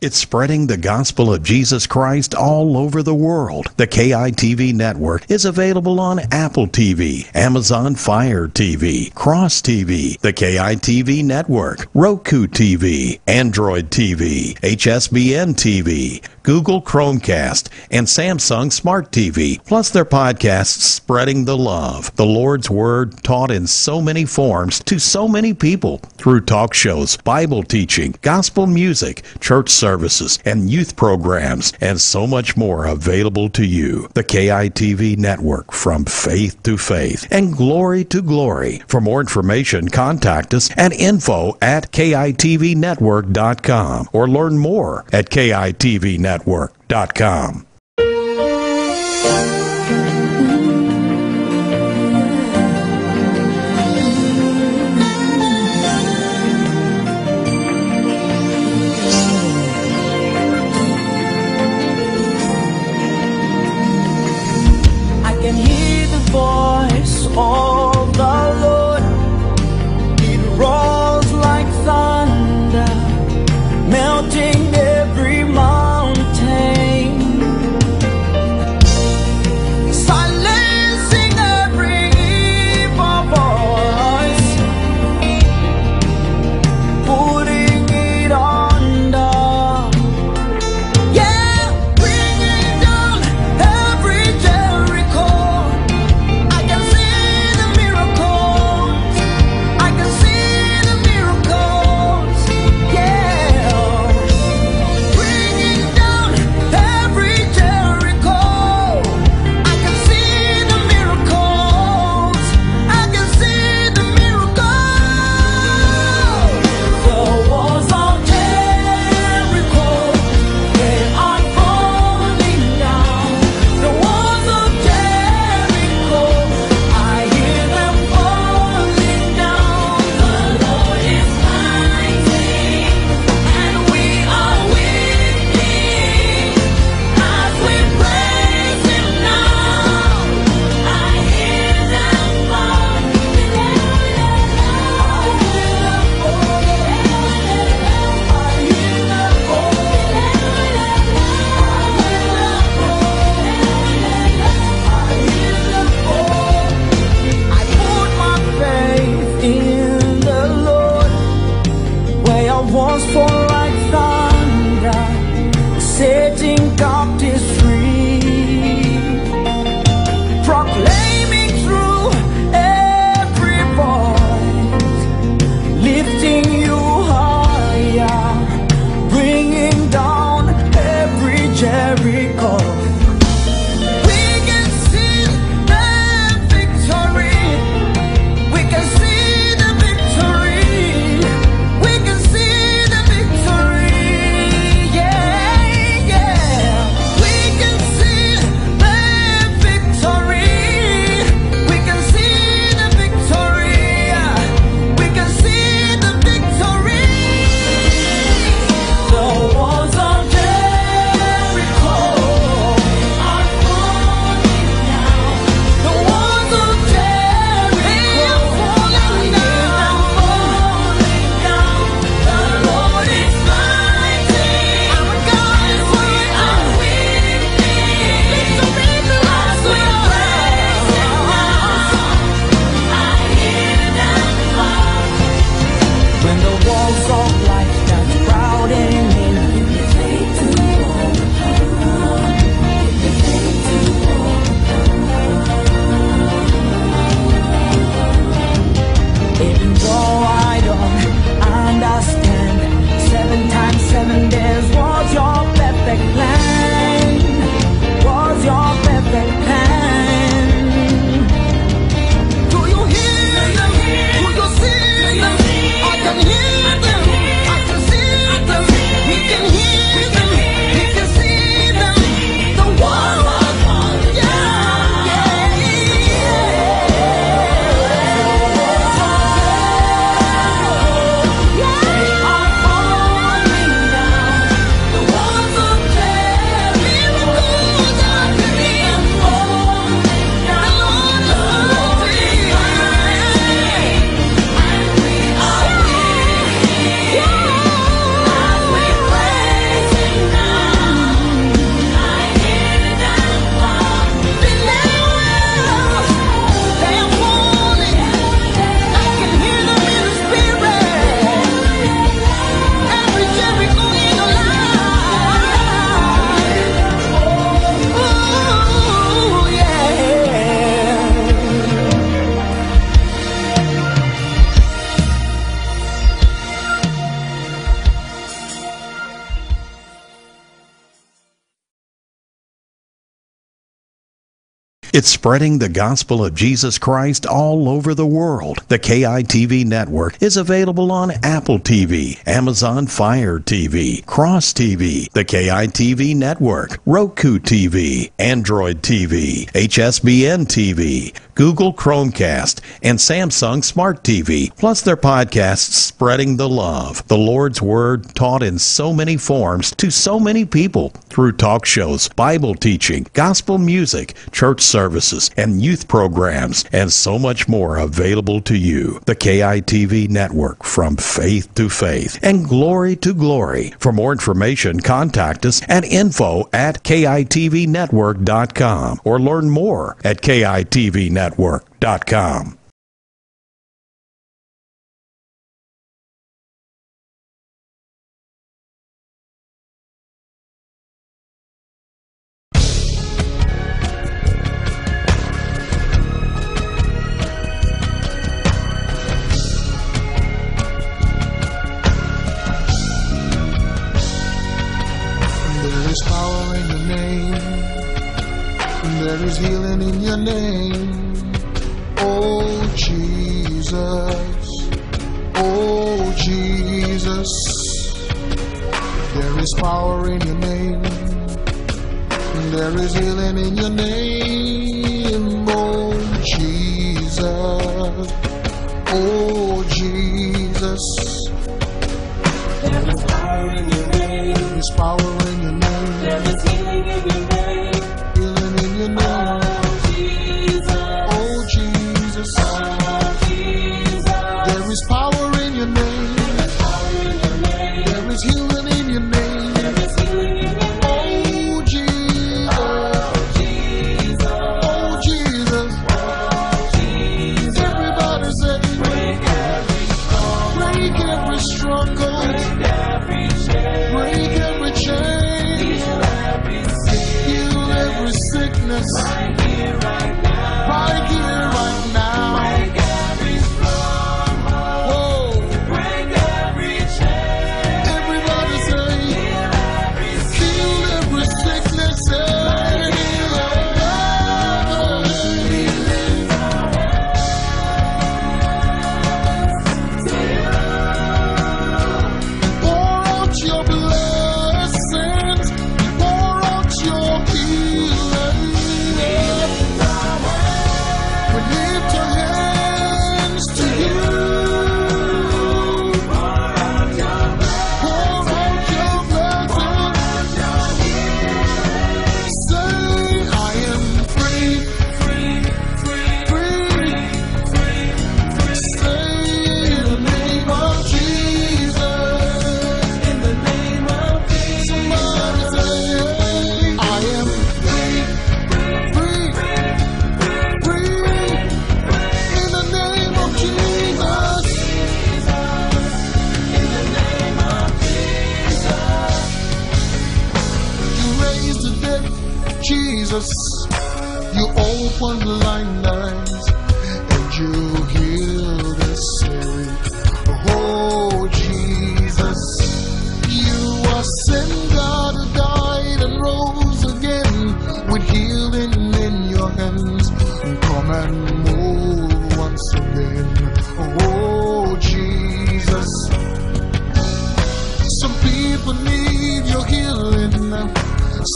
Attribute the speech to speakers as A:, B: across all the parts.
A: It's spreading the gospel of Jesus Christ all over the world. The KITV network is available on Apple TV, Amazon Fire TV, Cross TV, the KITV network, Roku TV, Android TV, HSBN TV, Google Chromecast, and Samsung Smart TV, plus their podcasts spreading the love, the Lord's Word taught in so many forms to so many people through talk shows, Bible teaching, gospel music, church services, and youth programs, and so much more available to you. The KITV network from faith to faith and glory to glory. For more information, contact us at info at KITVnetwork.com or learn more at KITVnetwork.com.
B: I don't understand. Seven times seven days was your perfect plan.
A: It's spreading the gospel of Jesus Christ all over the world. The KITV network is available on Apple TV, Amazon Fire TV, Cross TV, the KITV network, Roku TV, Android TV, HSBN TV, Google Chromecast, and Samsung Smart TV, plus their podcasts spreading the love. The Lord's Word taught in so many forms to so many people through talk shows, Bible teaching, gospel music, church services, and youth programs, and so much more available to you. The KITV network from faith to faith and glory to glory. For more information, contact us at info at KITVnetwork.com or learn more at KITVnetwork.com.
C: There is power in your name. There is healing in your name. Oh Jesus. Oh Jesus. There is power in your name. There is healing in your name. Oh Jesus. Oh Jesus.
D: There is power in your name.
C: There is power in your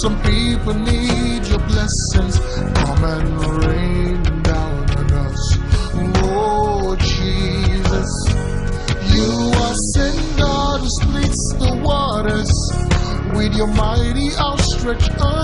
C: Some people need your blessings. Come and rain down on us. Oh, Jesus. You are sent God who splits the waters with your mighty outstretched arms.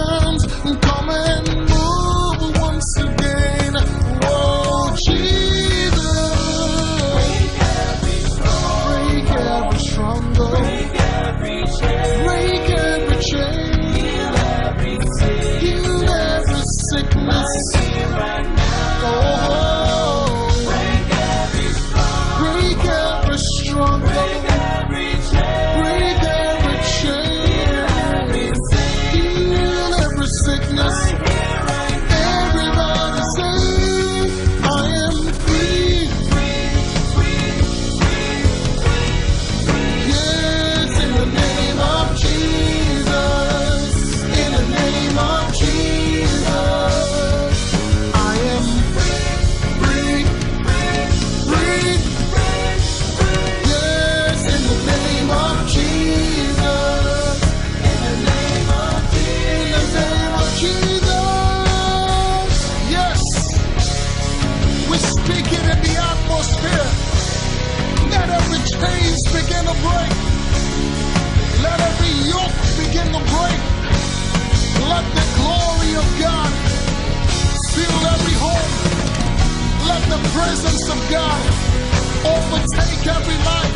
C: Take every life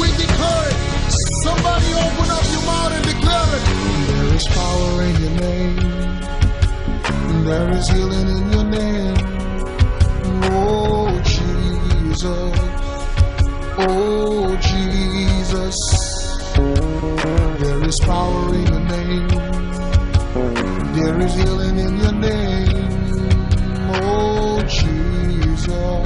D: We declare it.
C: Somebody open up
D: your mouth
C: and declare it.
D: There is power
C: in your name. There is healing in your name. Oh, Jesus. Oh, Jesus. There is power in your name. There is healing in your name. Oh, Jesus.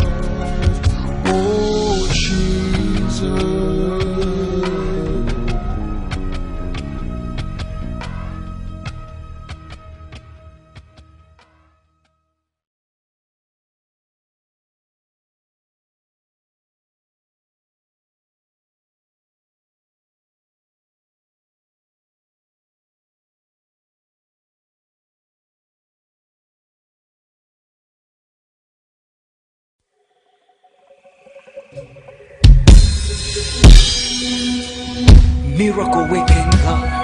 B: Miracle waking God.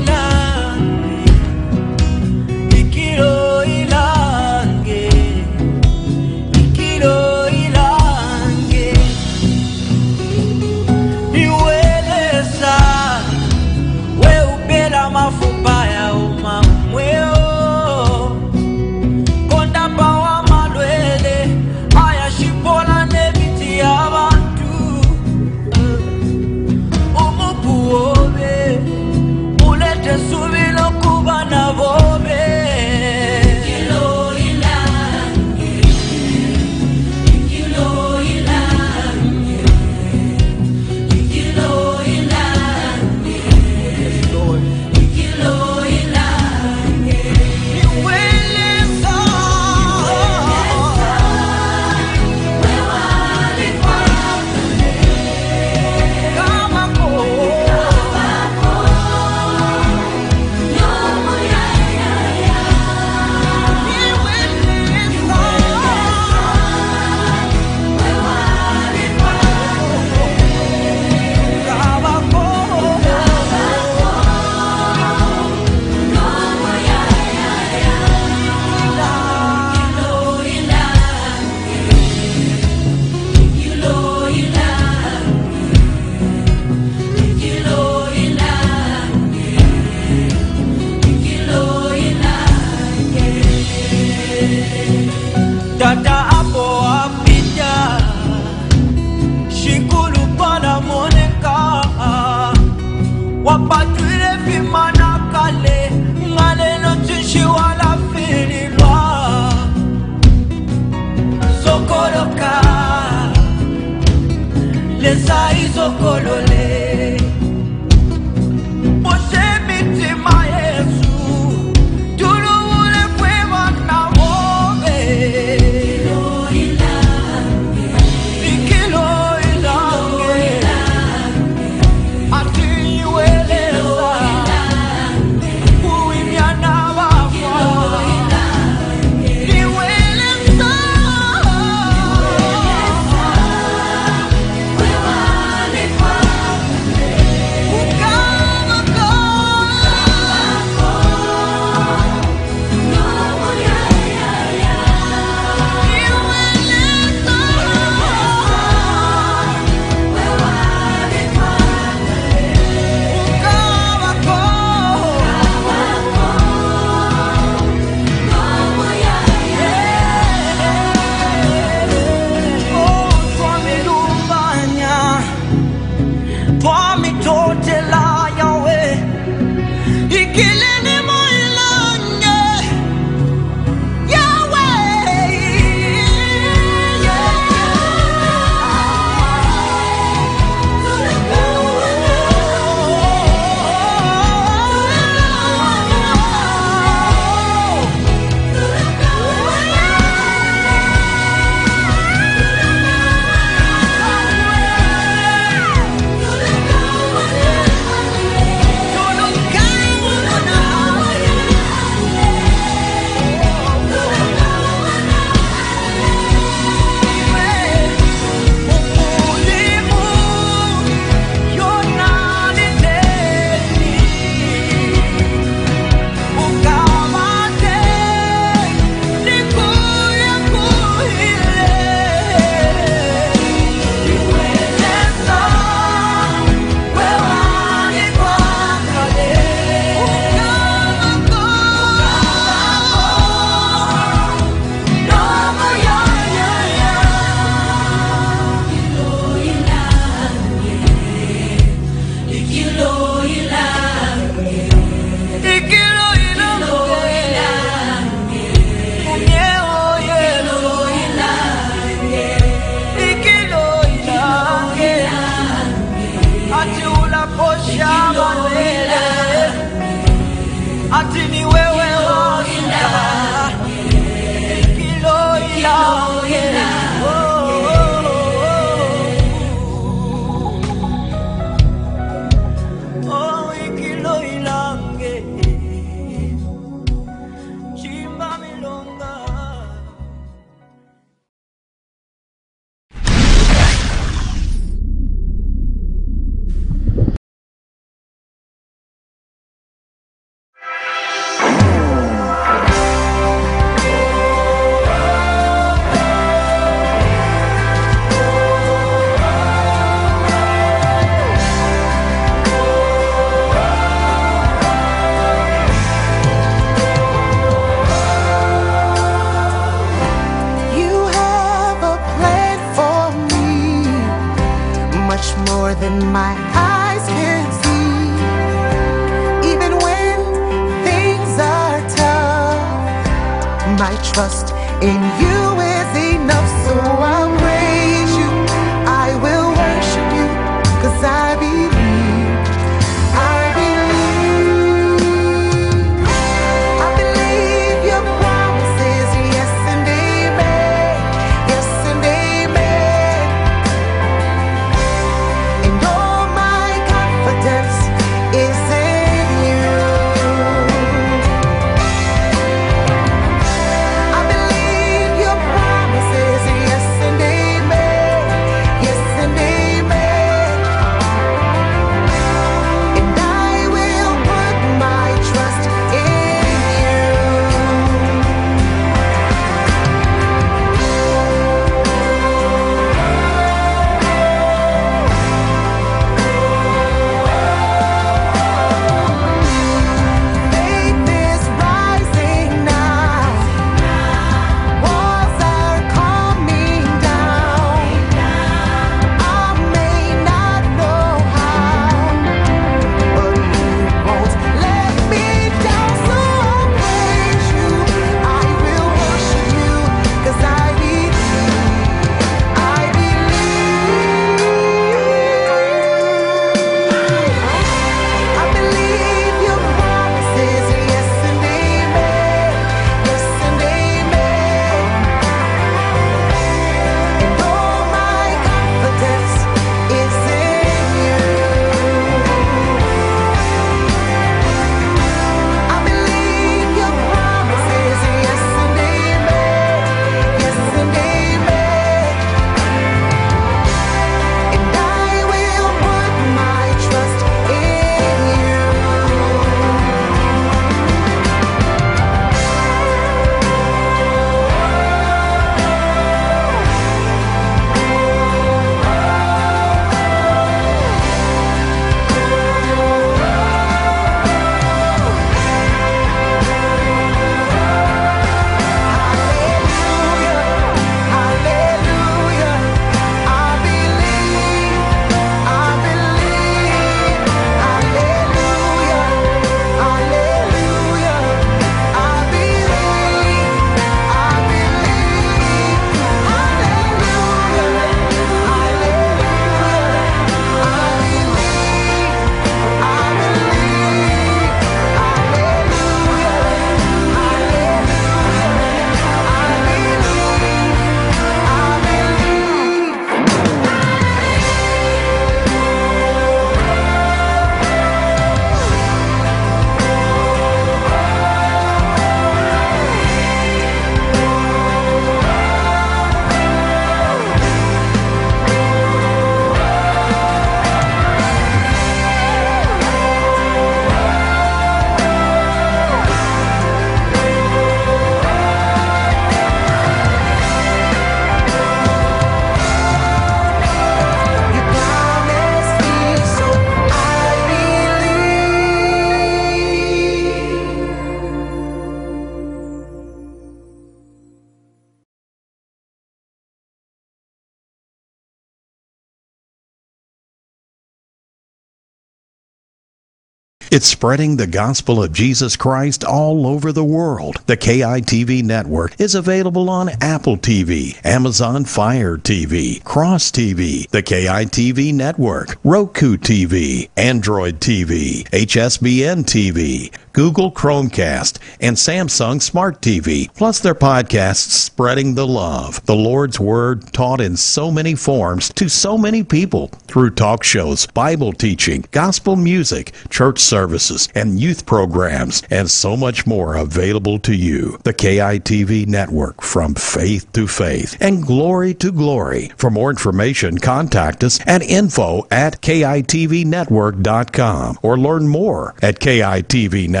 A: It's spreading the gospel of Jesus Christ all over the world. The KITV network is available on Apple TV, Amazon Fire TV, Cross TV, the KITV network, Roku TV, Android TV, HSBN TV, Google Chromecast, and Samsung Smart TV, plus their podcasts spreading the love. The Lord's Word taught in so many forms to so many people through talk shows, Bible teaching, gospel music, church services, and youth programs, and so much more available to you. The KITV network from faith to faith and glory to glory. For more information, contact us at info at kitvnetwork.com or learn more at kitvnetwork.com.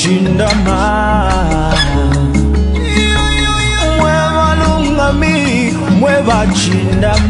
B: mwe bachindama mwe balungami mwe bachindama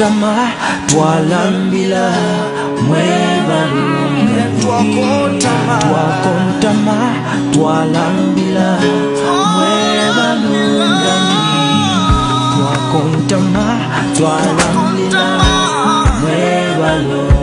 B: tamaa walambila mwebalume twakontama twalambila mwebalume twakontama twalambila mwebalume